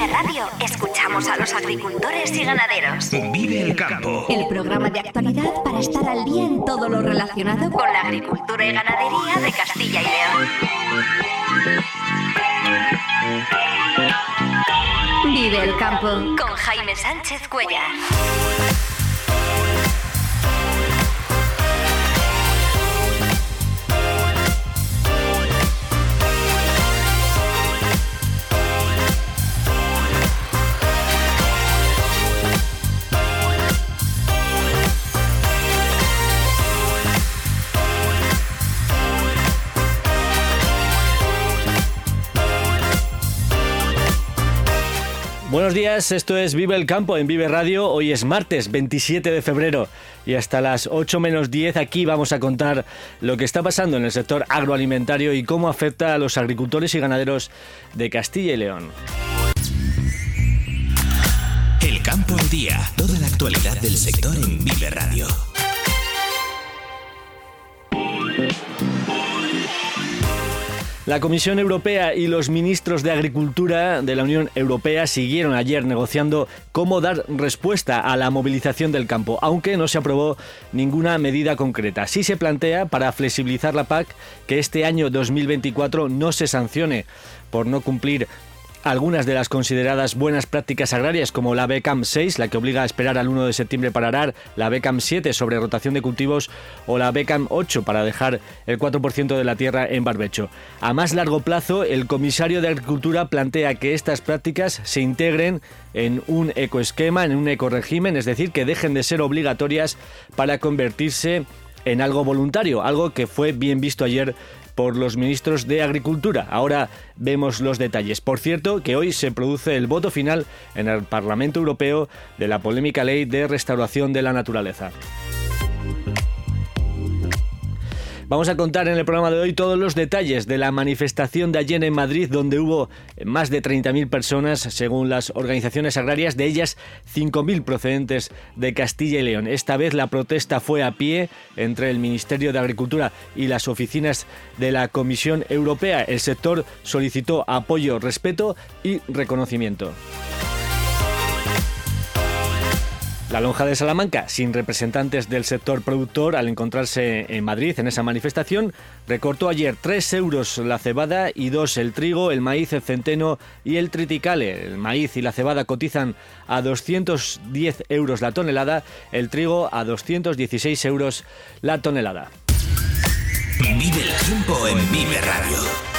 Vive Radio escuchamos a los agricultores y ganaderos. Vive el campo. El programa de actualidad para estar al día en todo lo relacionado con la agricultura y ganadería de Castilla y León. Vive el campo con Jaime Sánchez Cuellar. Buenos días, esto es Vive el Campo en Vive Radio. Hoy es martes 27 de febrero y hasta las 8 menos 10 aquí vamos a contar lo que está pasando en el sector agroalimentario y cómo afecta a los agricultores y ganaderos de Castilla y León. El campo al día, toda la actualidad del sector en Vive Radio. La Comisión Europea y los ministros de Agricultura de la Unión Europea siguieron ayer negociando cómo dar respuesta a la movilización del campo, aunque no se aprobó ninguna medida concreta. Sí se plantea para flexibilizar la PAC que este año 2024 no se sancione por no cumplir algunas de las consideradas buenas prácticas agrarias, como la BECAM 6, la que obliga a esperar al 1 de septiembre para arar, la BECAM 7 sobre rotación de cultivos o la BECAM 8 para dejar el 4% de la tierra en barbecho. A más largo plazo, el comisario de Agricultura plantea que estas prácticas se integren en un ecoesquema, en un ecoregimen, es decir, que dejen de ser obligatorias para convertirse en algo voluntario, algo que fue bien visto ayer por los ministros de Agricultura. Ahora vemos los detalles. Por cierto, que hoy se produce el voto final en el Parlamento Europeo de la polémica ley de restauración de la naturaleza. Vamos a contar en el programa de hoy todos los detalles de la manifestación de ayer en Madrid, donde hubo más de 30.000 personas, según las organizaciones agrarias, de ellas 5.000 procedentes de Castilla y León. Esta vez la protesta fue a pie entre el Ministerio de Agricultura y las oficinas de la Comisión Europea. El sector solicitó apoyo, respeto y reconocimiento. La lonja de Salamanca, sin representantes del sector productor, al encontrarse en Madrid en esa manifestación, recortó ayer 3 euros la cebada y 2 el trigo, el maíz, el centeno y el triticale. El maíz y la cebada cotizan a 210 euros la tonelada, el trigo a 216 euros la tonelada. Vive el tiempo en Vive Radio.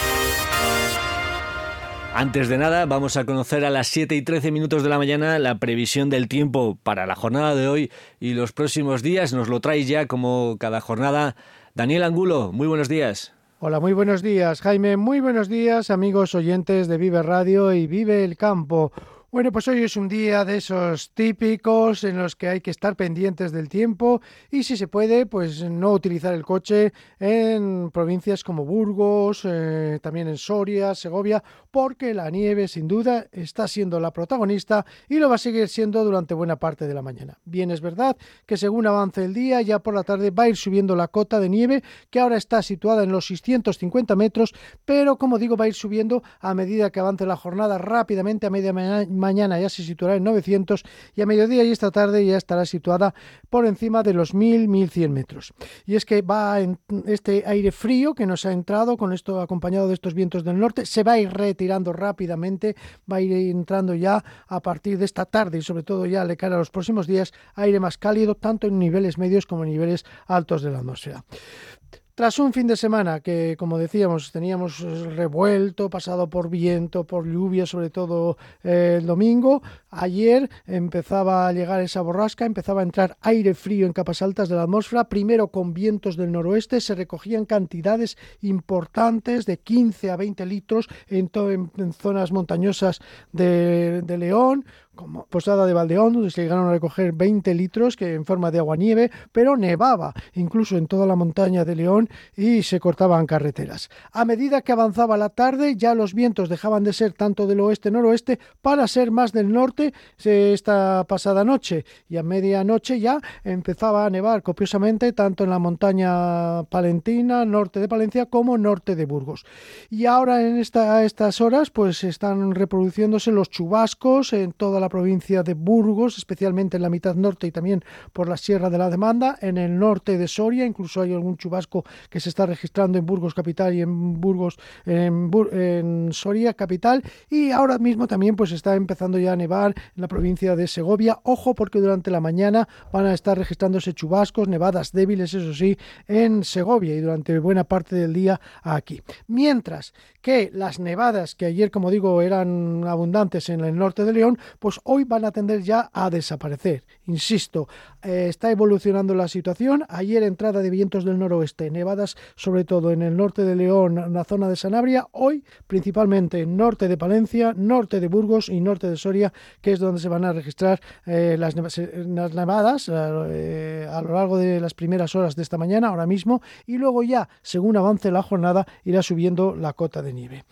Antes de nada, vamos a conocer a las 7 y 13 minutos de la mañana la previsión del tiempo para la jornada de hoy y los próximos días. Nos lo trae ya como cada jornada Daniel Angulo. Muy buenos días. Hola, muy buenos días, Jaime. Muy buenos días, amigos oyentes de Vive Radio y Vive el Campo. Bueno, pues hoy es un día de esos típicos en los que hay que estar pendientes del tiempo y si se puede, pues no utilizar el coche en provincias como Burgos, eh, también en Soria, Segovia, porque la nieve sin duda está siendo la protagonista y lo va a seguir siendo durante buena parte de la mañana. Bien, es verdad que según avance el día, ya por la tarde va a ir subiendo la cota de nieve que ahora está situada en los 650 metros, pero como digo, va a ir subiendo a medida que avance la jornada rápidamente a media mañana mañana ya se situará en 900 y a mediodía y esta tarde ya estará situada por encima de los 1000-1100 metros. Y es que va en este aire frío que nos ha entrado con esto acompañado de estos vientos del norte, se va a ir retirando rápidamente, va a ir entrando ya a partir de esta tarde y sobre todo ya le cara a los próximos días aire más cálido tanto en niveles medios como en niveles altos de la atmósfera. Tras un fin de semana que, como decíamos, teníamos revuelto, pasado por viento, por lluvia, sobre todo eh, el domingo, ayer empezaba a llegar esa borrasca, empezaba a entrar aire frío en capas altas de la atmósfera, primero con vientos del noroeste, se recogían cantidades importantes de 15 a 20 litros en, zonas montañosas de León, como Posada de Valdeón, donde se llegaron a recoger 20 litros que en forma de agua-nieve, pero nevaba incluso en toda la montaña de León y se cortaban carreteras. A medida que avanzaba la tarde, ya los vientos dejaban de ser tanto del oeste-noroeste para ser más del norte esta pasada noche y a medianoche ya empezaba a nevar copiosamente tanto en la montaña palentina, norte de Palencia, como norte de Burgos. Y ahora en a estas horas pues están reproduciéndose los chubascos en toda la provincia de Burgos, especialmente en la mitad norte y también por la Sierra de la Demanda, en el norte de Soria, incluso hay algún chubasco que se está registrando en Burgos capital y en Burgos en, Soria capital y ahora mismo también pues está empezando ya a nevar en la provincia de Segovia. Ojo porque durante la mañana van a estar registrándose chubascos, nevadas débiles, eso sí, en Segovia y durante buena parte del día aquí. Mientras que las nevadas que ayer, como digo, eran abundantes en el norte de León, pues hoy van a tender ya a desaparecer. Insisto, eh, está evolucionando la situación. Ayer entrada de vientos del noroeste, nevadas sobre todo en el norte de León, en la zona de Sanabria. Hoy principalmente en norte de Palencia, norte de Burgos y norte de Soria, que es donde se van a registrar eh, las, nevadas eh, a lo largo de las primeras horas de esta mañana, ahora mismo, y luego ya, según avance la jornada, irá subiendo la cota de nieve.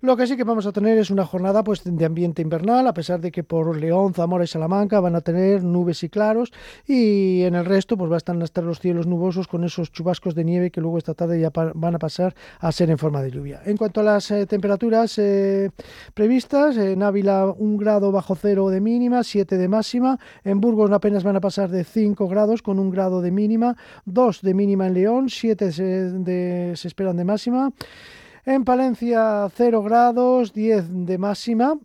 Lo que sí que vamos a tener es una jornada pues, de ambiente invernal, a pesar de que por León, Zamora y Salamanca van a tener nubes y claros, y en el resto pues, van a estar los cielos nubosos con esos chubascos de nieve que luego esta tarde ya van a pasar a ser en forma de lluvia. En cuanto a las eh, temperaturas eh, previstas, en Ávila un grado bajo cero de mínima, 7 de máxima, en Burgos apenas van a pasar de 5 grados con un grado de mínima, 2 de mínima en León, 7 se, se esperan de máxima. En Palencia 0 grados, 10 de máxima.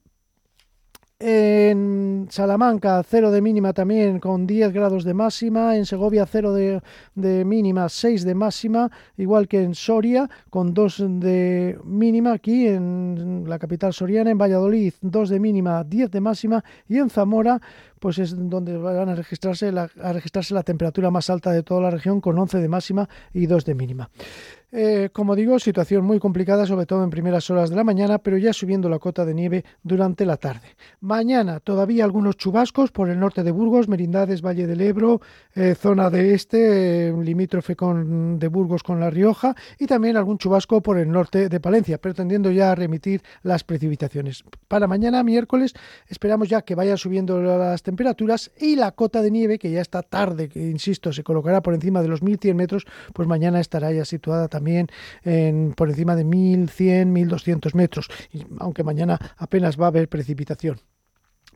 En Salamanca 0 de mínima también con 10 grados de máxima. En Segovia 0 de, de, mínima, 6 de máxima. Igual que en Soria con 2 de mínima. Aquí en la capital soriana. En Valladolid 2 de mínima, 10 de máxima. Y en Zamora pues es donde van a registrarse la, a registrarse la temperatura más alta de toda la región con 11 de máxima y 2 de mínima. Eh, como digo, situación muy complicada, sobre todo en primeras horas de la mañana, pero ya subiendo la cota de nieve durante la tarde. Mañana todavía algunos chubascos por el norte de Burgos, Merindades, Valle del Ebro, eh, zona de este, eh, limítrofe de Burgos con La Rioja, y también algún chubasco por el norte de Palencia, pero tendiendo ya a remitir las precipitaciones. Para mañana, miércoles, esperamos ya que vayan subiendo las temperaturas y la cota de nieve, que ya está tarde, que insisto, se colocará por encima de los 1100 metros, pues mañana estará ya situada también en, por encima de 1100, 1200 metros, aunque mañana apenas va a haber precipitación.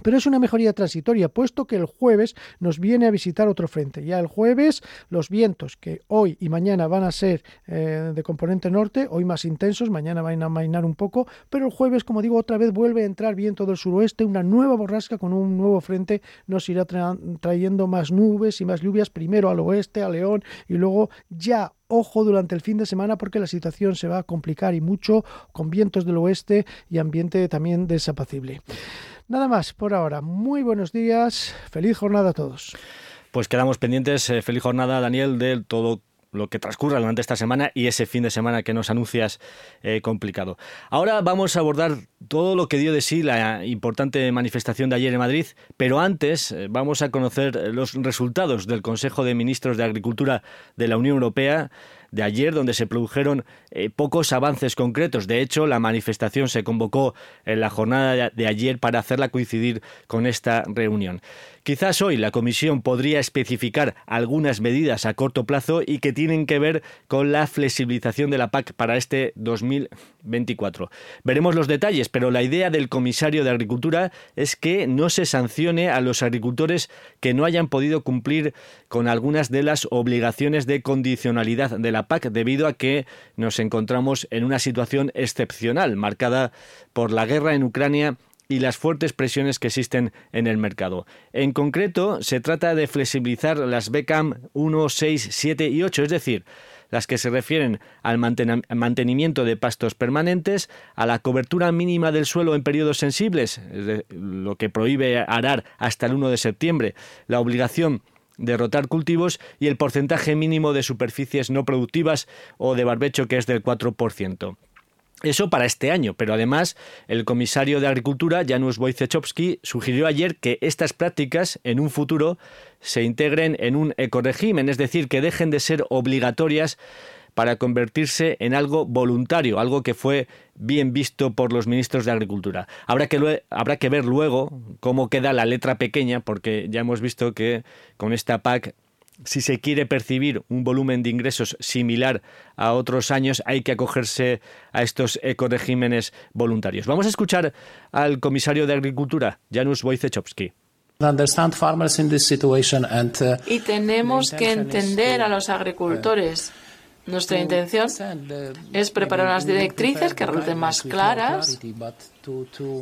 Pero es una mejoría transitoria, puesto que el jueves nos viene a visitar otro frente. Ya el jueves los vientos que hoy y mañana van a ser eh, de componente norte, hoy más intensos, mañana van a mainar un poco, pero el jueves, como digo, otra vez vuelve a entrar viento del suroeste, una nueva borrasca con un nuevo frente nos irá trayendo más nubes y más lluvias, primero al oeste, a León, y luego ya ojo durante el fin de semana porque la situación se va a complicar y mucho con vientos del oeste y ambiente también desapacible. Nada más por ahora. Muy buenos días. Feliz jornada a todos. Pues quedamos pendientes. Eh, feliz jornada, Daniel, de todo lo que transcurra durante esta semana y ese fin de semana que nos anuncias eh, complicado. Ahora vamos a abordar todo lo que dio de sí la importante manifestación de ayer en Madrid, pero antes eh, vamos a conocer los resultados del Consejo de Ministros de Agricultura de la Unión Europea de ayer, donde se produjeron eh, pocos avances concretos. De hecho, la manifestación se convocó en la jornada de ayer para hacerla coincidir con esta reunión. Quizás hoy la Comisión podría especificar algunas medidas a corto plazo y que tienen que ver con la flexibilización de la PAC para este 2024. Veremos los detalles, pero la idea del comisario de Agricultura es que no se sancione a los agricultores que no hayan podido cumplir con algunas de las obligaciones de condicionalidad de la PAC debido a que nos encontramos en una situación excepcional marcada por la guerra en Ucrania y las fuertes presiones que existen en el mercado. En concreto, se trata de flexibilizar las BECAM 1, 6, 7 y 8, es decir, las que se refieren al mantenimiento de pastos permanentes, a la cobertura mínima del suelo en periodos sensibles, lo que prohíbe arar hasta el 1 de septiembre, la obligación de rotar cultivos y el porcentaje mínimo de superficies no productivas o de barbecho que es del 4%. Eso para este año, pero además el comisario de Agricultura, Janusz Wojciechowski, sugirió ayer que estas prácticas en un futuro se integren en un ecoregimen, es decir, que dejen de ser obligatorias para convertirse en algo voluntario, algo que fue bien visto por los ministros de Agricultura. Habrá que, habrá que ver luego cómo queda la letra pequeña, porque ya hemos visto que con esta PAC si se quiere percibir un volumen de ingresos similar a otros años, hay que acogerse a estos ecoregímenes voluntarios. Vamos a escuchar al comisario de Agricultura, Janusz Wojciechowski. Uh, y tenemos que entender a los agricultores nuestra intención es preparar unas directrices que resulten más claras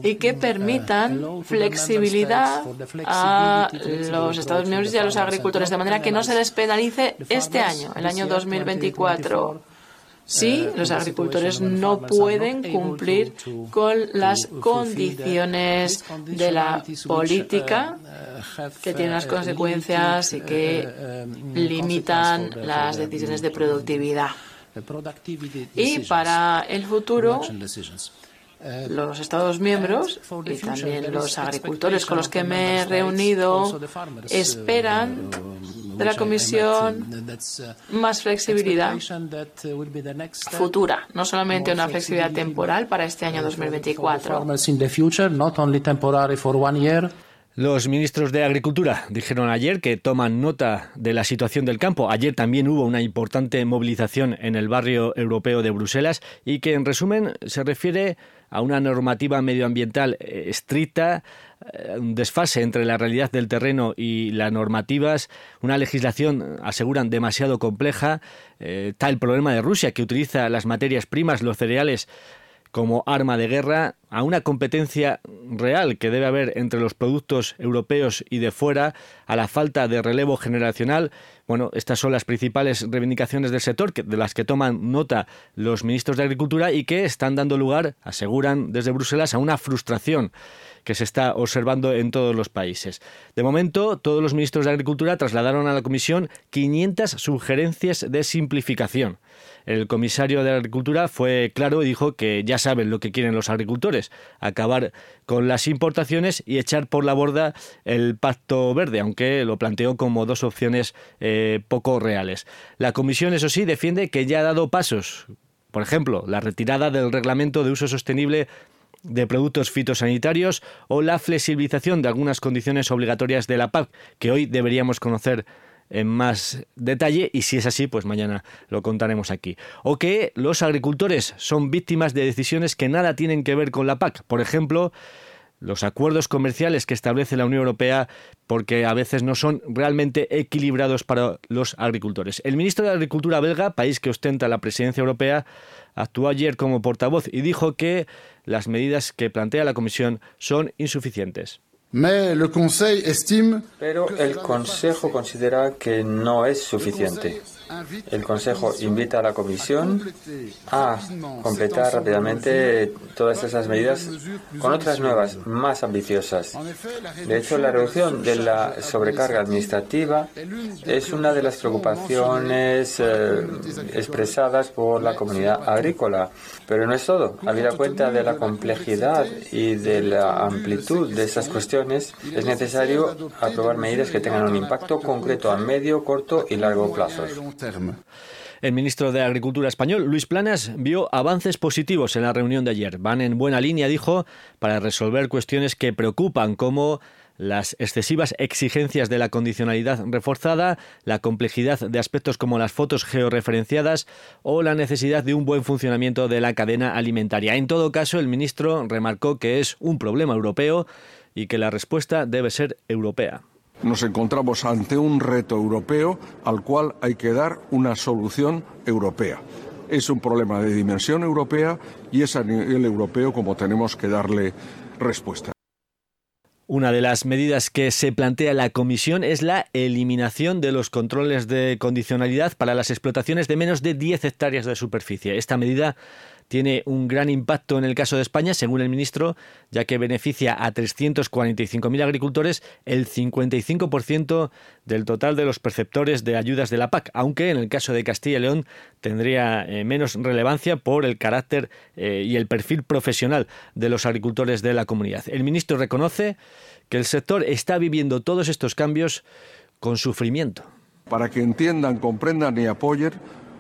y que permitan flexibilidad a los Estados miembros y a los agricultores, de manera que no se les penalice este año, el año 2024 si los agricultores no pueden cumplir con las condiciones de la política que tienen las consecuencias y que limitan las decisiones de productividad. Y para el futuro, los Estados miembros y también los agricultores con los que me he reunido esperan de la Comisión más flexibilidad futura, no solamente una flexibilidad temporal para este año 2024. Los ministros de Agricultura dijeron ayer que toman nota de la situación del campo. Ayer también hubo una importante movilización en el barrio europeo de Bruselas y que, en resumen, se refiere a una normativa medioambiental eh, estricta, eh, un desfase entre la realidad del terreno y las normativas, una legislación, aseguran, demasiado compleja. Eh, está el problema de Rusia, que utiliza las materias primas, los cereales, como arma de guerra a una competencia real que debe haber entre los productos europeos y de fuera, a la falta de relevo generacional. Bueno, estas son las principales reivindicaciones del sector de las que toman nota los ministros de Agricultura y que están dando lugar, aseguran desde Bruselas, a una frustración que se está observando en todos los países. De momento, todos los ministros de Agricultura trasladaron a la Comisión 500 sugerencias de simplificación. El comisario de Agricultura fue claro y dijo que ya saben lo que quieren los agricultores, acabar con las importaciones y echar por la borda el pacto verde, aunque lo planteó como dos opciones eh, poco reales. La comisión, eso sí, defiende que ya ha dado pasos. Por ejemplo, la retirada del reglamento de uso sostenible de productos fitosanitarios o la flexibilización de algunas condiciones obligatorias de la PAC, que hoy deberíamos conocer en más detalle y si es así, pues mañana lo contaremos aquí. O que los agricultores son víctimas de decisiones que nada tienen que ver con la PAC. Por ejemplo, los acuerdos comerciales que establece la Unión Europea porque a veces no son realmente equilibrados para los agricultores. El ministro de Agricultura belga, país que ostenta la presidencia europea, actuó ayer como portavoz y dijo que las medidas que plantea la Comisión son insuficientes. Pero el Consejo considera que no es suficiente. El Consejo invita a la Comisión a completar rápidamente todas esas medidas con otras nuevas, más ambiciosas. De hecho, la reducción de la sobrecarga administrativa es una de las preocupaciones eh, expresadas por la comunidad agrícola. Pero no es todo. Habida cuenta de la complejidad y de la amplitud de esas cuestiones, es necesario aprobar medidas que tengan un impacto concreto a medio, corto y largo El ministro de Agricultura español, Luis Planas, vio avances positivos en la reunión de ayer. Van en buena línea, dijo, para resolver cuestiones que preocupan, como las excesivas exigencias de la condicionalidad reforzada, la complejidad de aspectos como las fotos georreferenciadas o la necesidad de un buen funcionamiento de la cadena alimentaria. En todo caso, el ministro remarcó que es un problema europeo y que la respuesta debe ser europea nos encontramos ante un reto europeo al cual hay que dar una solución europea. Es un problema de dimensión europea y es a nivel europeo como tenemos que darle respuesta. Una de las medidas que se plantea la Comisión es la eliminación de los controles de condicionalidad para las explotaciones de menos de 10 hectáreas de superficie. Esta medida tiene un gran impacto en el caso de España, según el ministro, ya que beneficia a 345.000 agricultores, el 55% del total de los perceptores de ayudas de la PAC, aunque en el caso de Castilla y León tendría eh, menos relevancia por el carácter eh, y el perfil profesional de los agricultores de la comunidad. El ministro reconoce que el sector está viviendo todos estos cambios con sufrimiento. Para que entiendan, comprendan y apoyen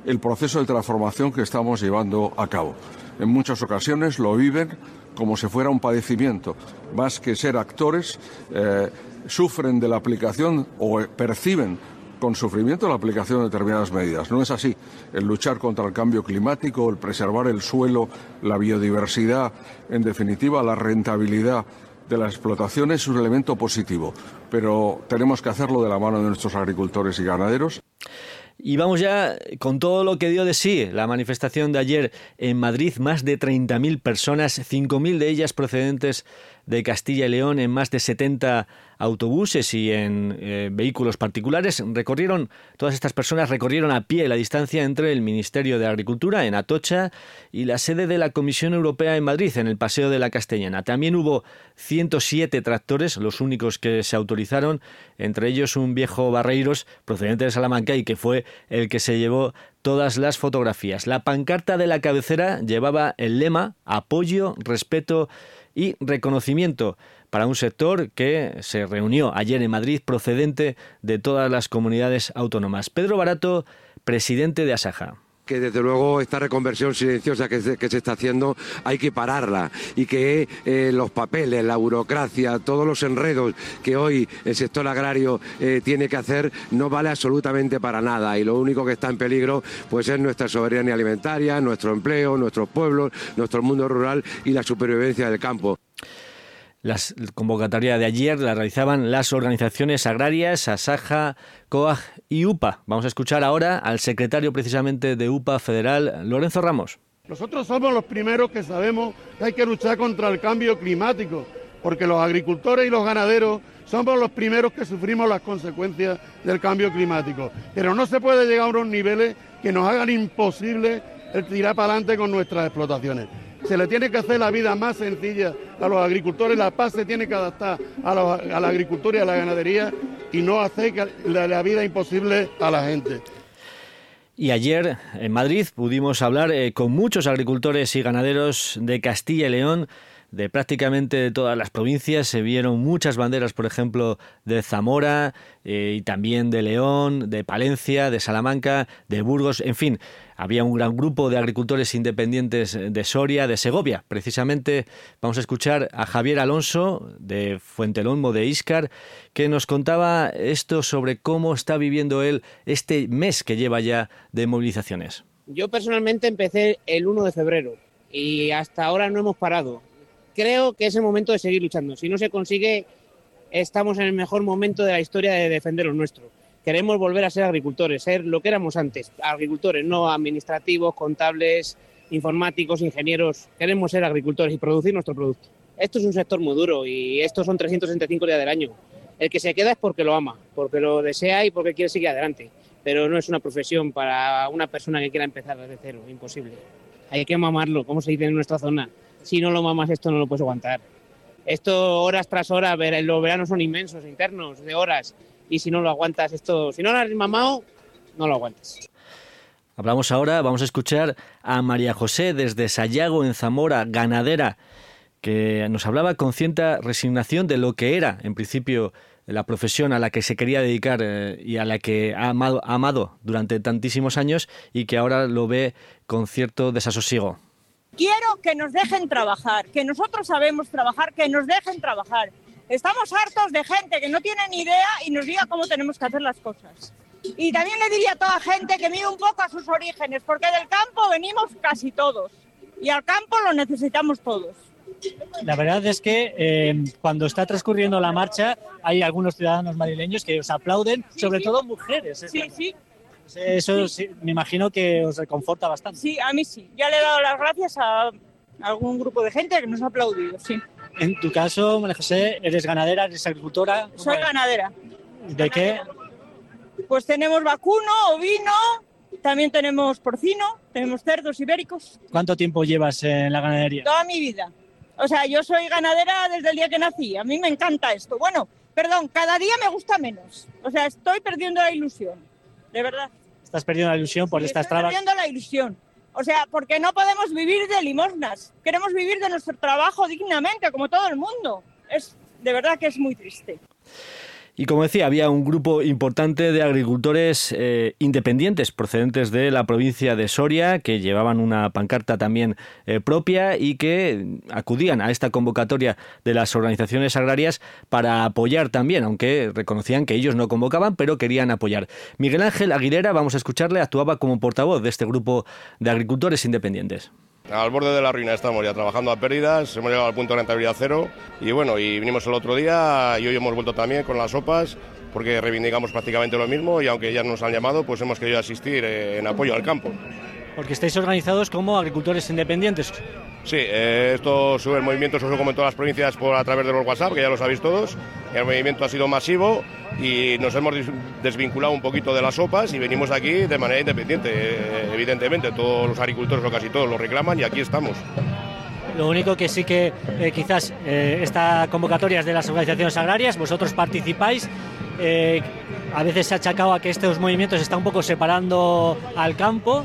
el proceso de transformación que estamos llevando a cabo. En muchas ocasiones lo viven como si fuera un padecimiento, más que ser actores, eh, sufren de la aplicación o perciben con sufrimiento la aplicación de determinadas medidas. No es así. El luchar contra el cambio climático, el preservar el suelo, la biodiversidad, en definitiva la rentabilidad de la explotación es un elemento positivo, pero tenemos que hacerlo de la mano de nuestros agricultores y ganaderos. Y vamos ya con todo lo que dio de sí la manifestación de ayer en Madrid, más de 30.000 personas, 5.000 de ellas procedentes de Castilla y León en más de 70 autobuses y en eh, vehículos particulares. Recorrieron, todas estas personas recorrieron a pie la distancia entre el Ministerio de Agricultura en Atocha y la sede de la Comisión Europea en Madrid, en el Paseo de la Castellana. También hubo 107 tractores, los únicos que se autorizaron, entre ellos un viejo Barreiros procedente de Salamanca y que fue el que se llevó todas las fotografías. La pancarta de la cabecera llevaba el lema apoyo, respeto y reconocimiento para un sector que se reunió ayer en Madrid procedente de todas las comunidades autónomas. Pedro Barato, presidente de Asaja que desde luego esta reconversión silenciosa que se, está haciendo hay que pararla y que eh, los papeles, la burocracia, todos los enredos que hoy el sector agrario eh, tiene que hacer no vale absolutamente para nada y lo único que está en peligro pues es nuestra soberanía alimentaria, nuestro empleo, nuestros pueblos, nuestro mundo rural y la supervivencia del campo. La convocatoria de ayer la realizaban las organizaciones agrarias, Asaja, COAG y UPA. Vamos a escuchar ahora al secretario precisamente de UPA Federal, Lorenzo Ramos. Nosotros somos los primeros que sabemos que hay que luchar contra el cambio climático, porque los agricultores y los ganaderos somos los primeros que sufrimos las consecuencias del cambio climático. Pero no se puede llegar a unos niveles que nos hagan imposible el tirar para adelante con nuestras explotaciones. Se le tiene que hacer la vida más sencilla a los agricultores, la paz se tiene que adaptar a, la agricultura y a la ganadería y no hacer la, la vida imposible a la gente. Y ayer en Madrid pudimos hablar eh, con muchos agricultores y ganaderos de Castilla y León de prácticamente todas las provincias. Se vieron muchas banderas, por ejemplo, de Zamora eh, y también de León, de Palencia, de Salamanca, de Burgos, en fin. Había un gran grupo de agricultores independientes de Soria, de Segovia. Precisamente vamos a escuchar a Javier Alonso de Fuentelolmo de Iscar, que nos contaba esto sobre cómo está viviendo él este mes que lleva ya de movilizaciones. Yo personalmente empecé el 1 de febrero y hasta ahora no hemos parado. Creo que es el momento de seguir luchando. Si no se consigue, estamos en el mejor momento de la historia de defender lo nuestro queremos volver a ser agricultores, ser lo que éramos antes, agricultores, no administrativos, contables, informáticos, ingenieros. Queremos ser agricultores y producir nuestro producto. Esto es un sector muy duro y estos son 365 días del año. El que se queda es porque lo ama, porque lo desea y porque quiere seguir adelante. Pero no es una profesión para una persona que quiera empezar desde cero, imposible. Hay que mamarlo, como se dice en nuestra zona. Si no lo mamas esto no lo puedes aguantar. Esto horas tras horas, los veranos son inmensos, internos, de horas y si no lo aguantas esto, si no lo has mamado, no lo aguantas. Hablamos ahora, vamos a escuchar a María José desde Sayago en Zamora, ganadera, que nos hablaba con cierta resignación de lo que era, en principio, la profesión a la que se quería dedicar eh, y a la que ha amado, amado durante tantísimos años y que ahora lo ve con cierto desasosiego. Quiero que nos dejen trabajar, que nosotros sabemos trabajar, que nos dejen trabajar. Estamos hartos de gente que no tiene ni idea y nos diga cómo tenemos que hacer las cosas. Y también le diría a toda gente que mire un poco a sus orígenes, porque del campo venimos casi todos y al campo lo necesitamos todos. La verdad es que eh, cuando está transcurriendo la marcha hay algunos ciudadanos madrileños que os aplauden, sobre todo mujeres. Sí, sí. Eso me imagino que os reconforta bastante. Sí, a mí sí. Ya le he dado las gracias a algún grupo de gente que nos ha aplaudido, sí. En tu caso, María José, ¿eres ganadera, eres agricultora? Soy ganadera. ¿De qué? Pues tenemos vacuno, ovino también tenemos porcino, tenemos cerdos ibéricos. ¿Cuánto tiempo llevas en la ganadería? Toda mi vida. O sea, yo soy ganadera desde el día que nací. A mí me encanta esto. Bueno, perdón, cada día me gusta menos. O sea, estoy perdiendo la ilusión. De verdad. Estás perdiendo la ilusión por Sí, estas estoy trabas. perdiendo la ilusión. O sea, porque no podemos vivir de limosnas. Queremos vivir de nuestro trabajo dignamente, como todo el mundo. Es de verdad que es muy triste. Y como decía, había un grupo importante de agricultores eh, independientes procedentes de la provincia de Soria que llevaban una pancarta también eh, propia y que acudían a esta convocatoria de las organizaciones agrarias para apoyar también, aunque reconocían que ellos no convocaban, pero querían apoyar. Miguel Ángel Aguilera, vamos a escucharle, actuaba como portavoz de este grupo de agricultores independientes. Al borde de la ruina estamos ya trabajando a pérdidas, hemos llegado al punto de rentabilidad cero y bueno, y vinimos el otro día y hoy hemos vuelto también con las sopas porque reivindicamos prácticamente lo mismo y aunque ya nos han llamado, pues hemos querido asistir eh, en apoyo al campo. Porque estáis organizados como agricultores independientes. Sí, eh, esto sube el movimiento, sube como en todas las provincias por a través de los WhatsApp, que ya lo sabéis todos. El movimiento ha sido masivo y nos hemos des- desvinculado un poquito de las sopas y venimos aquí de manera independiente. Eh, evidentemente, todos los agricultores o casi todos lo reclaman y aquí estamos. Lo único que sí que eh, quizás eh, esta convocatoria es de las organizaciones agrarias, vosotros participáis. a veces se ha achacado a que estos movimientos están un poco separando al campo,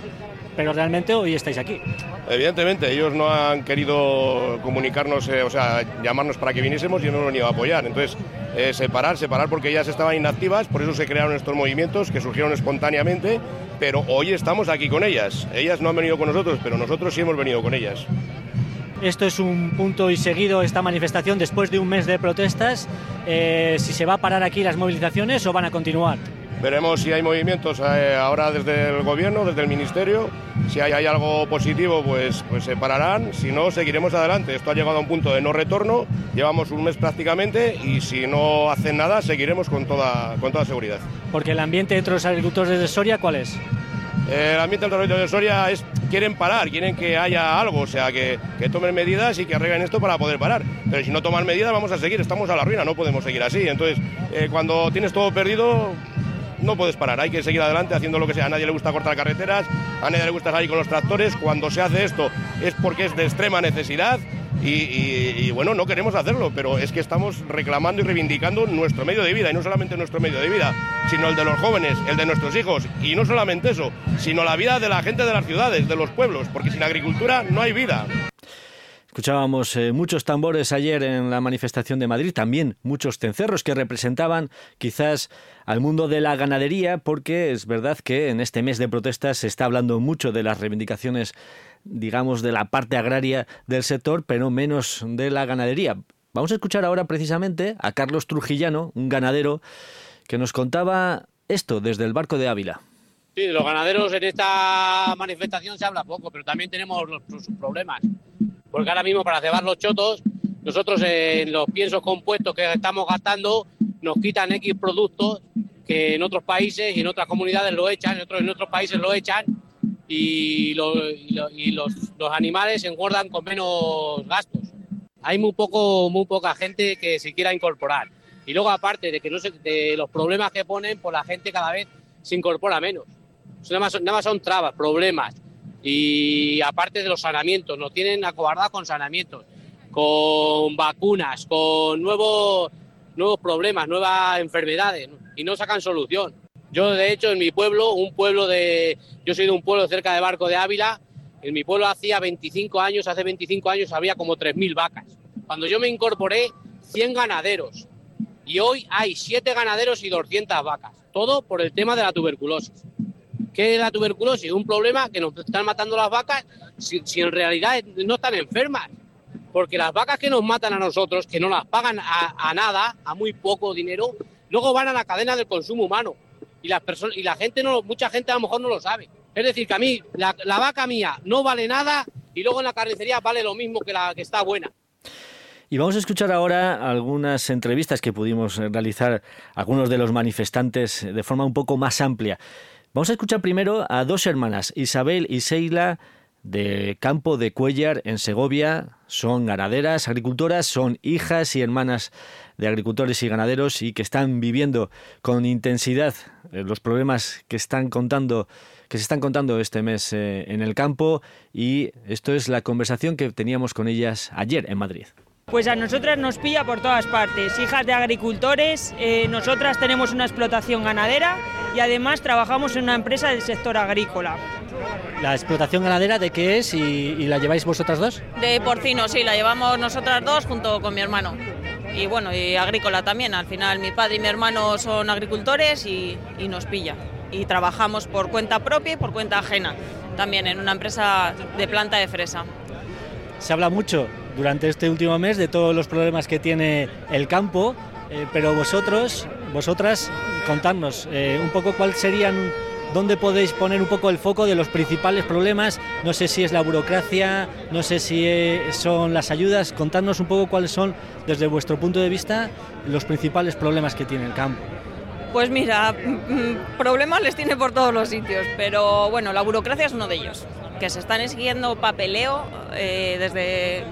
pero realmente hoy estáis aquí. Evidentemente, ellos no han querido comunicarnos, eh, o sea, llamarnos para que viniésemos y no nos han venido a apoyar. Entonces, eh, separar, separar porque ellas estaban inactivas, por eso se crearon estos movimientos que surgieron espontáneamente, pero hoy estamos aquí con ellas. Ellas no han venido con nosotros, pero nosotros sí hemos venido con ellas. Esto es un punto y seguido esta manifestación después de un mes de protestas. Eh, si se va a parar aquí las movilizaciones o van a continuar. Veremos si hay movimientos eh, ahora desde el gobierno, desde el ministerio. Si hay, hay algo positivo, pues, pues se pararán. Si no, seguiremos adelante. Esto ha llegado a un punto de no retorno. Llevamos un mes prácticamente y si no hacen nada, seguiremos con toda, con toda seguridad. Porque el ambiente entre los agricultores de Soria, ¿cuál es? El ambiente del territorio de Soria es quieren parar, quieren que haya algo, o sea, que, que tomen medidas y que arreglen esto para poder parar. Pero si no toman medidas, vamos a seguir, estamos a la ruina, no podemos seguir así. Entonces, eh, cuando tienes todo perdido, no puedes parar, hay que seguir adelante haciendo lo que sea. A nadie le gusta cortar carreteras, a nadie le gusta salir con los tractores. Cuando se hace esto es porque es de extrema necesidad. Y, y- y, bueno, no queremos hacerlo, pero es que estamos reclamando y reivindicando nuestro medio de vida, y no solamente nuestro medio de vida, sino el de los jóvenes, el de nuestros hijos, y no solamente eso, sino la vida de la gente de las ciudades, de los pueblos, porque sin agricultura no hay vida. Escuchábamos eh, muchos tambores ayer en la manifestación de Madrid, también muchos cencerros que representaban quizás al mundo de la ganadería, porque es verdad que en este mes de protestas se está hablando mucho de las reivindicaciones, digamos, de la parte agraria del sector, pero menos de la ganadería. Vamos a escuchar ahora precisamente a Carlos Trujillano, un ganadero, que nos contaba esto desde el barco de Ávila. Sí, los ganaderos en esta manifestación se habla poco, pero también tenemos sus problemas. Porque ahora mismo para cebar los chotos, nosotros en los piensos compuestos que estamos gastando nos quitan X productos que en otros países y en otras comunidades lo echan, en otros, en otros países lo echan y, lo- y lo- y los, los animales se engordan con menos gastos. Hay muy poco, muy poca gente que se quiera incorporar. Y luego aparte de que no se- de los problemas que ponen, pues la gente cada vez se incorpora menos. Nada más, nada más son trabas, problemas. Y aparte de los sanamientos, nos tienen acobardados con sanamientos, con vacunas, con nuevos, nuevos problemas, nuevas enfermedades, ¿no? y no sacan solución. Yo, de hecho, en mi pueblo, un pueblo de. Yo soy de un pueblo cerca de Barco de Ávila. En mi pueblo hacía 25 años, hace 25 años había como 3.000 vacas. Cuando yo me incorporé, 100 ganaderos. Y hoy hay 7 ganaderos y 200 vacas. Todo por el tema de la tuberculosis. ¿Qué es la tuberculosis? Un problema que nos están matando las vacas si, en realidad no están enfermas. Porque las vacas que nos matan a nosotros, que no las pagan a, nada, a muy poco dinero, luego van a la cadena del consumo humano. Y, las personas, y la gente, no, mucha gente a lo mejor no lo sabe. Es decir, que a mí, la, vaca mía no vale nada y luego en la carnicería vale lo mismo que la que está buena. Y vamos a escuchar ahora algunas entrevistas que pudimos realizar algunos de los manifestantes de forma un poco más amplia. Vamos a escuchar primero a dos hermanas, Isabel y Seila, de Campo de Cuellar en Segovia. Son ganaderas, agricultoras, son hijas y hermanas de agricultores y ganaderos y que están viviendo con intensidad eh, los problemas que están contando que se están contando este mes eh, en el campo y esto es la conversación que teníamos con ellas ayer en Madrid. Pues a nosotras nos pilla por todas partes, hijas de agricultores, eh, nosotras tenemos una explotación ganadera y además trabajamos en una empresa del sector agrícola. ¿La explotación ganadera de qué es y, la lleváis vosotras dos? De porcino, sí, la llevamos nosotras dos junto con mi hermano. Y bueno, y agrícola también, al final mi padre y mi hermano son agricultores y, y nos pilla. Y trabajamos por cuenta propia y por cuenta ajena, también en una empresa de planta de fresa. Se habla mucho durante este último mes de todos los problemas que tiene el campo, eh, pero vosotros, vosotras, contadnos eh, un poco cuáles serían, dónde podéis poner un poco el foco de los principales problemas, no sé si es la burocracia, no sé si eh, son las ayudas, contadnos un poco cuáles son, desde vuestro punto de vista, los principales problemas que tiene el campo. Pues mira, mm, problemas les tiene por todos los sitios, pero bueno, la burocracia es uno de ellos, que se están exigiendo papeleo desde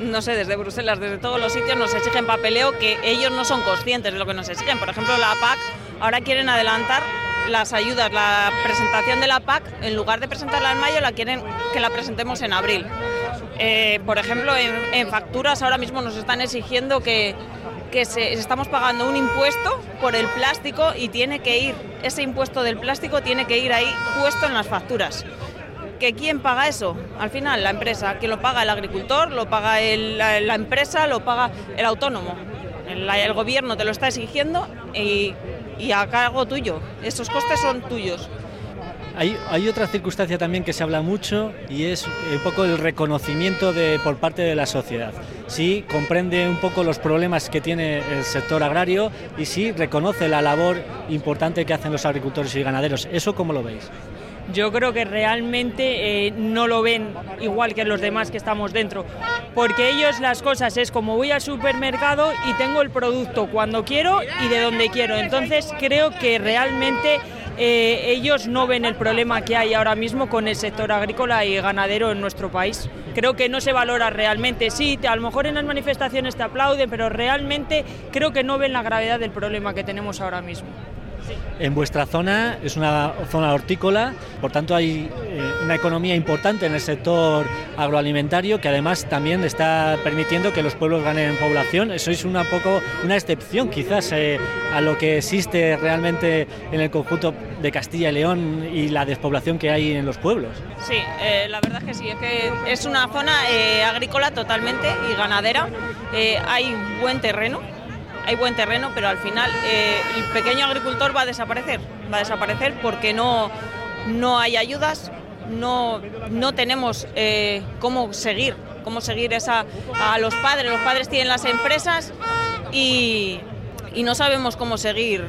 no sé, desde Bruselas, desde todos los sitios nos exigen papeleo que ellos no son conscientes de lo que nos exigen. Por ejemplo, la PAC ahora quieren adelantar las ayudas, la presentación de la PAC, en lugar de presentarla en mayo, la quieren que la presentemos en abril. Eh, por ejemplo, en, facturas ahora mismo nos están exigiendo que, que estamos pagando un impuesto por el plástico y tiene que ir, ese impuesto del plástico tiene que ir ahí puesto en las facturas que quién paga eso. Al final, la empresa. que lo paga? El agricultor, lo paga la, empresa, lo paga el autónomo. El, gobierno te lo está exigiendo y, a cargo tuyo. Esos costes son tuyos. Hay, hay, otra circunstancia también que se habla mucho y es un poco el reconocimiento de, por parte de la sociedad. Sí comprende un poco los problemas que tiene el sector agrario y sí reconoce la labor importante que hacen los agricultores y ganaderos. ¿Eso cómo lo veis? Yo creo que realmente eh, no lo ven igual que los demás que estamos dentro. Porque ellos las cosas es como voy al supermercado y tengo el producto cuando quiero y de donde quiero. Entonces creo que realmente eh, ellos no ven el problema que hay ahora mismo con el sector agrícola y ganadero en nuestro país. Creo que no se valora realmente. Sí, a lo mejor en las manifestaciones te aplauden, pero realmente creo que no ven la gravedad del problema que tenemos ahora mismo. En vuestra zona es una zona hortícola, por tanto hay eh, una economía importante en el sector agroalimentario que además también está permitiendo que los pueblos ganen población. Eso es una poco una excepción quizás eh, a lo que existe realmente en el conjunto de Castilla y León y la despoblación que hay en los pueblos. Sí, eh, la verdad es que sí, es que es una zona agrícola totalmente y ganadera. hay buen terreno hay buen terreno, pero al final eh, el pequeño agricultor va a desaparecer, va a desaparecer porque no, no hay ayudas, no, no tenemos eh, cómo seguir, cómo seguir esa, a los padres. Los padres tienen las empresas y, y no sabemos cómo seguir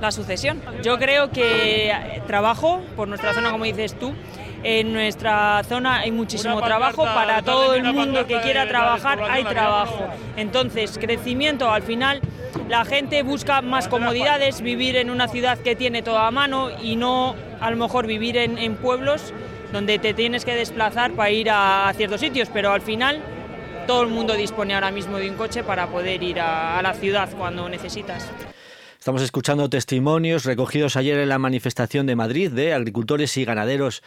la sucesión. Yo creo que trabajo por nuestra zona, como dices tú, en nuestra zona hay muchísimo trabajo, para todo el mundo que quiera trabajar hay trabajo. Entonces, crecimiento al final, la gente busca más comodidades, vivir en una ciudad que tiene todo a mano y no a lo mejor vivir en, pueblos donde te tienes que desplazar para ir a, ciertos sitios, pero al final todo el mundo dispone ahora mismo de un coche para poder ir a la ciudad cuando necesitas. Estamos escuchando testimonios recogidos ayer en la manifestación de Madrid de agricultores y ganaderos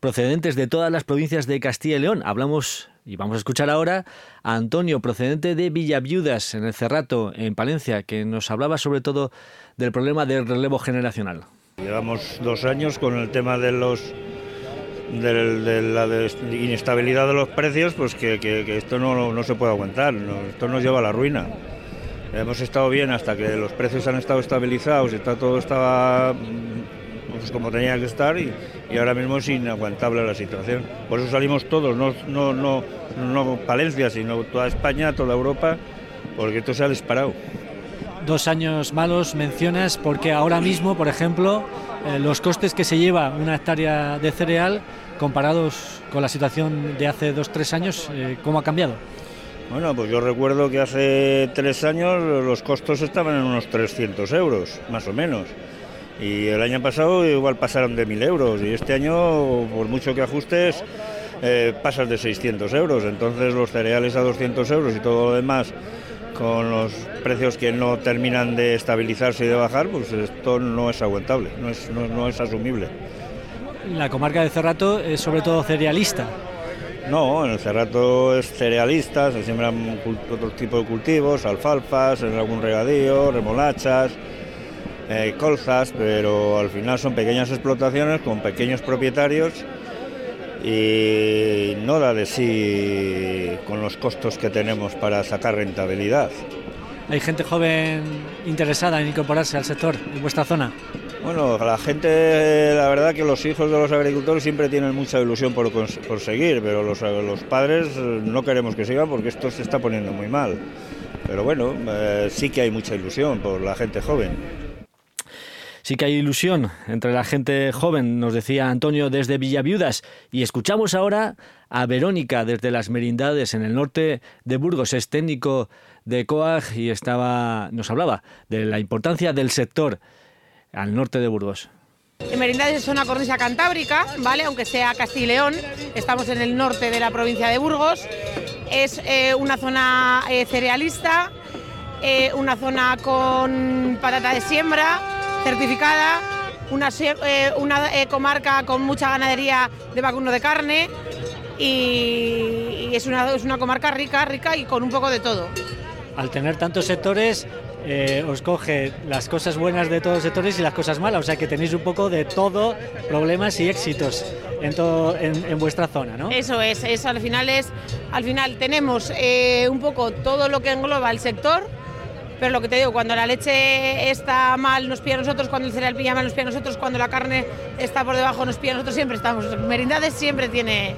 procedentes de todas las provincias de Castilla y León. Hablamos y vamos a escuchar ahora a Antonio, procedente de Villaviudas, en el Cerrato, en Palencia, que nos hablaba sobre todo del problema del relevo generacional. Llevamos dos años con el tema de los de, la inestabilidad de los precios, pues que, esto no, se puede aguantar, esto nos lleva a la ruina. Hemos estado bien hasta que los precios han estado estabilizados está, todo estaba pues como tenía que estar y, ahora mismo es inaguantable la situación. Por eso salimos todos, no, no, no, no Palencia, sino toda España, toda Europa, porque esto se ha disparado. Dos años malos mencionas porque ahora mismo, por ejemplo, eh, los costes que se lleva una hectárea de cereal comparados con la situación de hace dos, tres años, eh, ¿cómo ha cambiado? Bueno, pues yo recuerdo que hace tres años los costos estaban en unos 300 euros, más o menos Y el año pasado igual pasaron de 1.000 euros y este año, por mucho que ajustes, eh, pasas de 600 euros. Entonces los cereales a 200 euros y todo lo demás con los precios que no terminan de estabilizarse y de bajar, pues esto no es aguantable, no es, no, no es asumible. La comarca de Cerrato es sobre todo cerealista. No, en el Cerrato es cerealista, se siembran otro tipo de cultivos, alfalfas, en algún regadío, remolachas, eh, colzas, pero al final son pequeñas explotaciones con pequeños propietarios y no da de sí con los costos que tenemos para sacar rentabilidad. ¿Hay gente joven interesada en incorporarse al sector en vuestra zona? Bueno, la gente, la verdad que los hijos de los agricultores siempre tienen mucha ilusión por, por seguir, pero los, los, padres no queremos que sigan porque esto se está poniendo muy mal. Pero bueno, eh, sí que hay mucha ilusión por la gente joven. Sí que hay ilusión entre la gente joven, nos decía Antonio desde Villaviudas. Y escuchamos ahora a Verónica desde las Merindades en el norte de Burgos. Es técnico de COAG y estaba, nos hablaba de la importancia del sector al norte de Burgos. Merindades es una cornisa cantábrica, ¿vale? Aunque sea Castilla y León, estamos en el norte de la provincia de Burgos. Es eh, una zona eh, cerealista, eh, una zona con patata de siembra certificada, una, una comarca con mucha ganadería de vacuno de carne y, es, una, es una comarca rica, rica y con un poco de todo. Al tener tantos sectores, eh, os coge las cosas buenas de todos los sectores y las cosas malas, o sea que tenéis un poco de todo, problemas y éxitos en, todo, en, vuestra zona, ¿no? Eso es, eso al final es, al final tenemos eh, un poco todo lo que engloba el sector, pero lo que te digo, cuando la leche está mal nos pilla a nosotros, cuando el cereal pilla mal nos pilla a nosotros, cuando la carne está por debajo nos pilla a nosotros, siempre estamos. Merindades siempre tiene,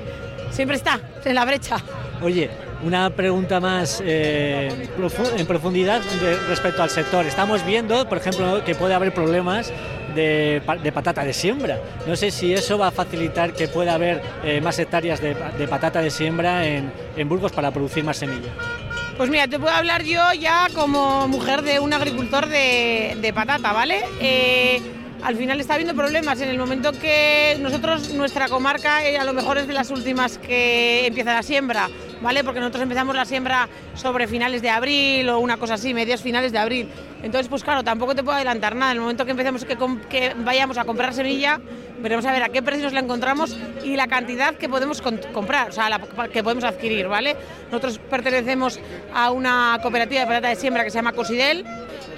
siempre está en la brecha. Oye, una pregunta más eh, en profundidad respecto al sector. Estamos viendo, por ejemplo, que puede haber problemas de, patata de siembra. No sé si eso va a facilitar que pueda haber eh, más hectáreas de, patata de siembra en, Burgos para producir más semilla. Pues mira, te puedo hablar yo ya como mujer de un agricultor de, patata, ¿vale? Eh, al final está habiendo problemas en el momento que nosotros, nuestra comarca, a lo mejor es de las últimas que empieza la siembra. ¿Vale? Porque nosotros empezamos la siembra sobre finales de abril o una cosa así, medios finales de abril. Entonces, pues claro, tampoco te puedo adelantar nada. En el momento que empecemos que, vayamos a comprar semilla, veremos a ver a qué precios la encontramos y la cantidad que podemos comprar, o sea, que podemos adquirir, ¿vale? Nosotros pertenecemos a una cooperativa de patata de siembra que se llama Cosidel.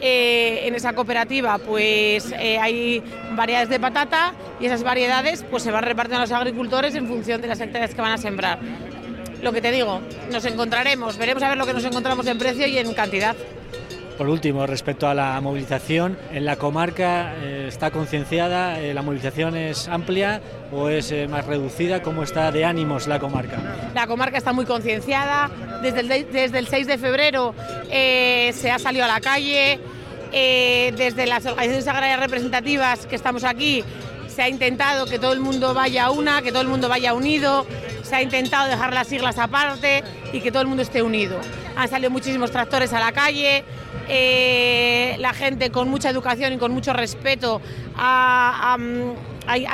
Eh, en esa cooperativa pues eh, hay variedades de patata y esas variedades pues se van repartiendo a los agricultores en función de las hectáreas que van a sembrar lo que te digo, nos encontraremos, veremos a ver lo que nos encontramos en precio y en cantidad. Por último, respecto a la movilización, ¿en la comarca eh, está concienciada? Eh, ¿La movilización es amplia o es eh, más reducida? ¿Cómo está de ánimos la comarca? La comarca está muy concienciada. Desde el, desde el 6 de febrero se ha salido a la calle. desde las organizaciones agrarias representativas que estamos aquí se ha intentado que todo el mundo vaya a una, que todo el mundo vaya unido, se ha intentado dejar las siglas aparte y que todo el mundo esté unido. Han salido muchísimos tractores a la calle, eh, la gente con mucha educación y con mucho respeto ha,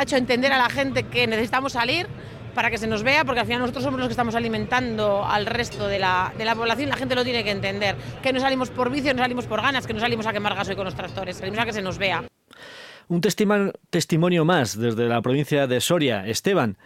hecho entender a la gente que necesitamos salir para que se nos vea, porque al final nosotros somos los que estamos alimentando al resto de la, de la población, la gente lo tiene que entender, que no salimos por vicio, no salimos por ganas, que no salimos a quemar gasoil con los tractores, salimos a que se nos vea. Un testimonio más desde la provincia de Soria. Esteban,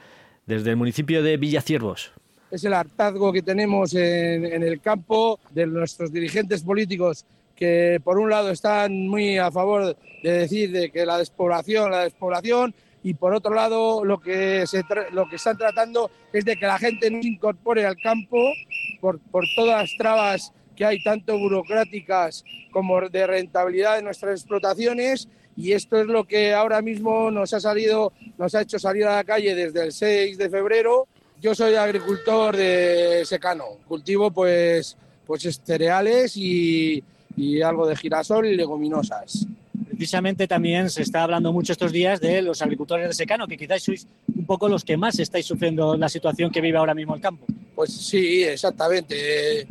desde el municipio de Villaciervos. Es el hartazgo que tenemos en, el campo de nuestros dirigentes políticos que por un lado están muy a favor de decir de que la despoblación, la despoblación, y por otro lado lo que, lo que están tratando es de que la gente no incorpore al campo por, por todas las trabas que hay, tanto burocráticas como de rentabilidad de nuestras explotaciones, y esto es lo que ahora mismo nos ha salido, nos ha hecho salir a la calle desde el 6 de febrero. Yo soy agricultor de secano, cultivo pues, pues cereales y, y algo de girasol y leguminosas. Precisamente también se está hablando mucho estos días de los agricultores de secano, que quizás sois un poco los que más estáis sufriendo la situación que vive ahora mismo el campo. Pues sí, exactamente.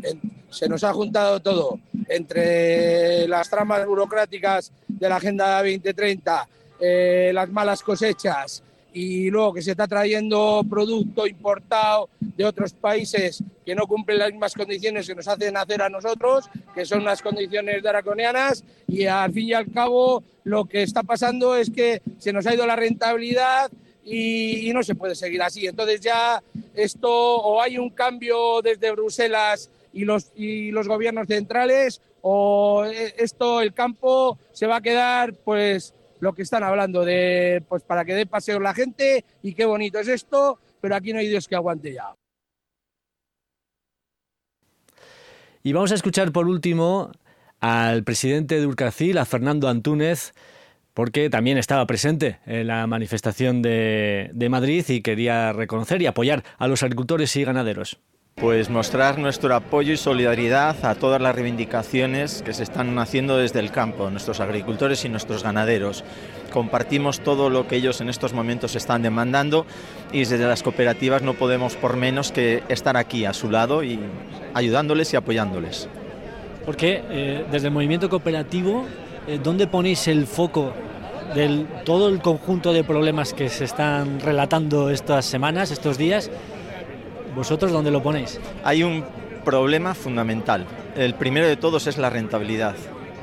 Se nos ha juntado todo entre las tramas burocráticas de la Agenda 2030 eh, las malas cosechas y luego que se está trayendo producto importado de otros países que no cumplen las mismas condiciones que nos hacen hacer a nosotros, que son unas condiciones draconianas, y al fin y al cabo lo que está pasando es que se nos ha ido la rentabilidad y, y no se puede seguir así. Entonces ya esto o hay un cambio desde Bruselas y los, y los gobiernos centrales o eh, esto, el campo, se va a quedar pues lo que están hablando de pues para que dé paseo la gente y qué bonito es esto, pero aquí no hay Dios que aguante ya. Y vamos a escuchar por último al presidente de Urcacil, a Fernando Antúnez, porque también estaba presente en la manifestación de, de Madrid y quería reconocer y apoyar a los agricultores y ganaderos. Pues mostrar nuestro apoyo y solidaridad a todas las reivindicaciones que se están haciendo desde el campo, nuestros agricultores y nuestros ganaderos. Compartimos todo lo que ellos en estos momentos están demandando y desde las cooperativas no podemos por menos que estar aquí a su lado y ayudándoles y apoyándoles. Porque eh, desde el movimiento cooperativo, eh, ¿dónde ponéis el foco de todo el conjunto de problemas que se están relatando estas semanas, estos días? ¿Vosotros dónde lo ponéis? Hay un problema fundamental. El primero de todos es la rentabilidad,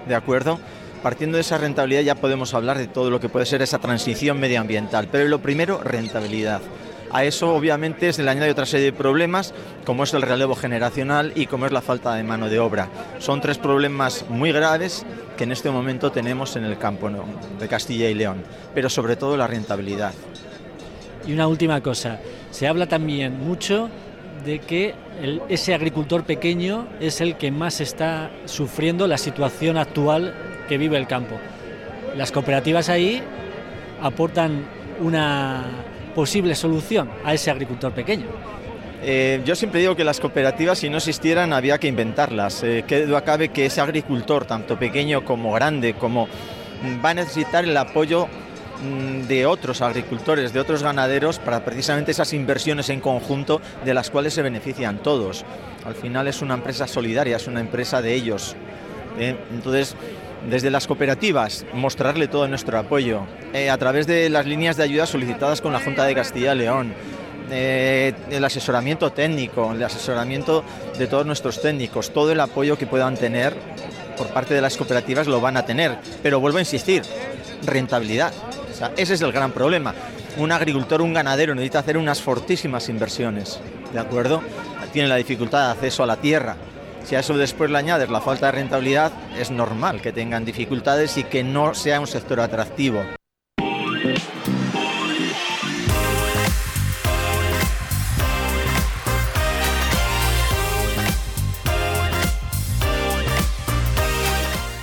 ¿de acuerdo? Partiendo de esa rentabilidad ya podemos hablar de todo lo que puede ser esa transición medioambiental, pero lo primero, rentabilidad. A eso obviamente se le añade otra serie de problemas, como es el relevo generacional y como es la falta de mano de obra. Son tres problemas muy graves que en este momento tenemos en el campo de Castilla y León, pero sobre todo la rentabilidad. Y una última cosa, se habla también mucho de que ese agricultor pequeño es el que más está sufriendo la situación actual que vive el campo. Las cooperativas ahí aportan una posible solución a ese agricultor pequeño. Eh, yo siempre digo que las cooperativas, si no existieran, había que inventarlas. Eh, que duda cabe que ese agricultor, tanto pequeño como grande, como va a necesitar el apoyo Mm, de otros agricultores, de otros ganaderos, para precisamente esas inversiones en conjunto de las cuales se benefician todos. Al final es una empresa solidaria, es una empresa de ellos. ¿eh? Entonces, desde las cooperativas, mostrarle todo nuestro apoyo, eh, a través de las líneas de ayuda solicitadas con la Junta de Castilla y León, eh, el asesoramiento técnico, el asesoramiento de todos nuestros técnicos, todo el apoyo que puedan tener por parte de las cooperativas lo van a tener. Pero vuelvo a insistir, rentabilidad ese es el gran problema. Un agricultor, un ganadero necesita hacer unas fortísimas inversiones, ¿de acuerdo? Tiene la dificultad de acceso a la tierra. Si a eso después le añades la falta de rentabilidad, es normal que tengan dificultades y que no sea un sector atractivo.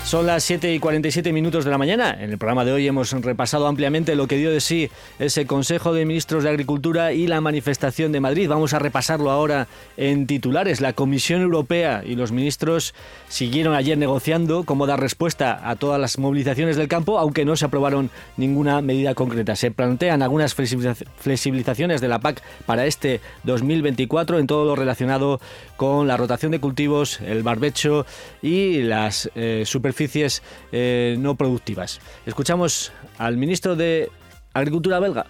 Son las 7 y 47 minutos de la mañana. En el programa de hoy hemos repasado ampliamente lo que dio de sí ese Consejo de Ministros de Agricultura y la manifestación de Madrid. Vamos a repasarlo ahora en titulares. La Comisión Europea y los ministros siguieron ayer negociando cómo dar respuesta a todas las movilizaciones del campo, aunque no se aprobaron ninguna medida concreta. Se plantean algunas flexibilizaciones de la PAC para este 2024 en todo lo relacionado con la rotación de cultivos, el barbecho y las eh, superficies eh, no productivas. Escuchamos al ministro de Agricultura belga.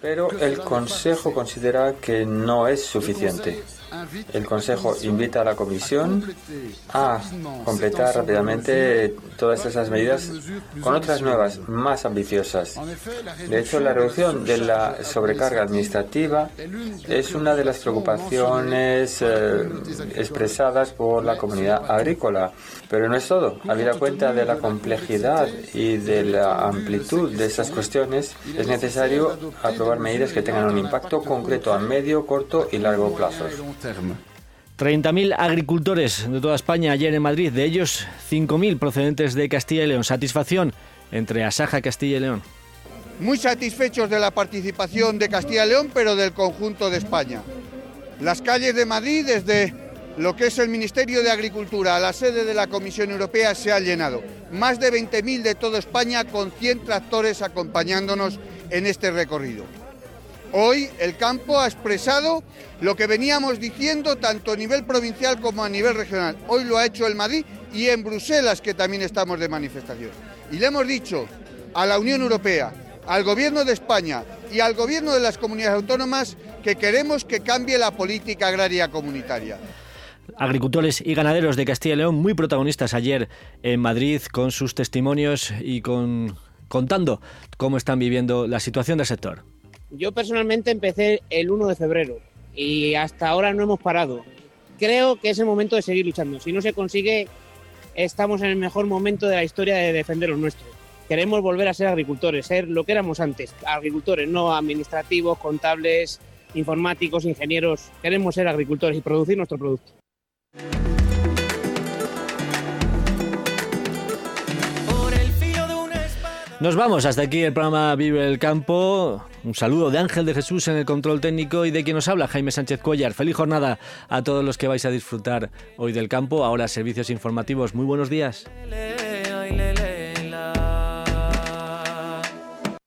Pero el Consejo considera que no es suficiente. El Consejo invita a la Comisión a completar rápidamente todas esas medidas con otras nuevas, más ambiciosas. De hecho, la reducción de la sobrecarga administrativa es una de las preocupaciones eh, expresadas por la comunidad agrícola. Pero no es todo. Habida cuenta de la complejidad y de la amplitud de esas cuestiones, es necesario aprobar medidas que tengan un impacto concreto a medio, corto y largo plazo. 30.000 agricultores de toda España ayer en Madrid, de ellos 5.000 procedentes de Castilla y León. Satisfacción entre Asaja, Castilla y León. Muy satisfechos de la participación de Castilla y León, pero del conjunto de España. Las calles de Madrid, desde lo que es el Ministerio de Agricultura a la sede de la Comisión Europea, se han llenado. Más de 20.000 de toda España con 100 tractores acompañándonos en este recorrido. Hoy el campo ha expresado lo que veníamos diciendo tanto a nivel provincial como a nivel regional. Hoy lo ha hecho el Madrid y en Bruselas, que también estamos de manifestación. Y le hemos dicho a la Unión Europea, al Gobierno de España y al Gobierno de las comunidades autónomas que queremos que cambie la política agraria comunitaria. Agricultores y ganaderos de Castilla y León muy protagonistas ayer en Madrid con sus testimonios y con contando cómo están viviendo la situación del sector. Yo personalmente empecé el 1 de febrero y hasta ahora no hemos parado. Creo que es el momento de seguir luchando. Si no se consigue, estamos en el mejor momento de la historia de defender lo nuestro. Queremos volver a ser agricultores, ser lo que éramos antes, agricultores, no administrativos, contables, informáticos, ingenieros. Queremos ser agricultores y producir nuestro producto. Nos vamos, hasta aquí el programa Vive el Campo. Un saludo de Ángel de Jesús en el control técnico y de quien nos habla, Jaime Sánchez Cuellar. Feliz jornada a todos los que vais a disfrutar hoy del campo. Ahora servicios informativos. Muy buenos días.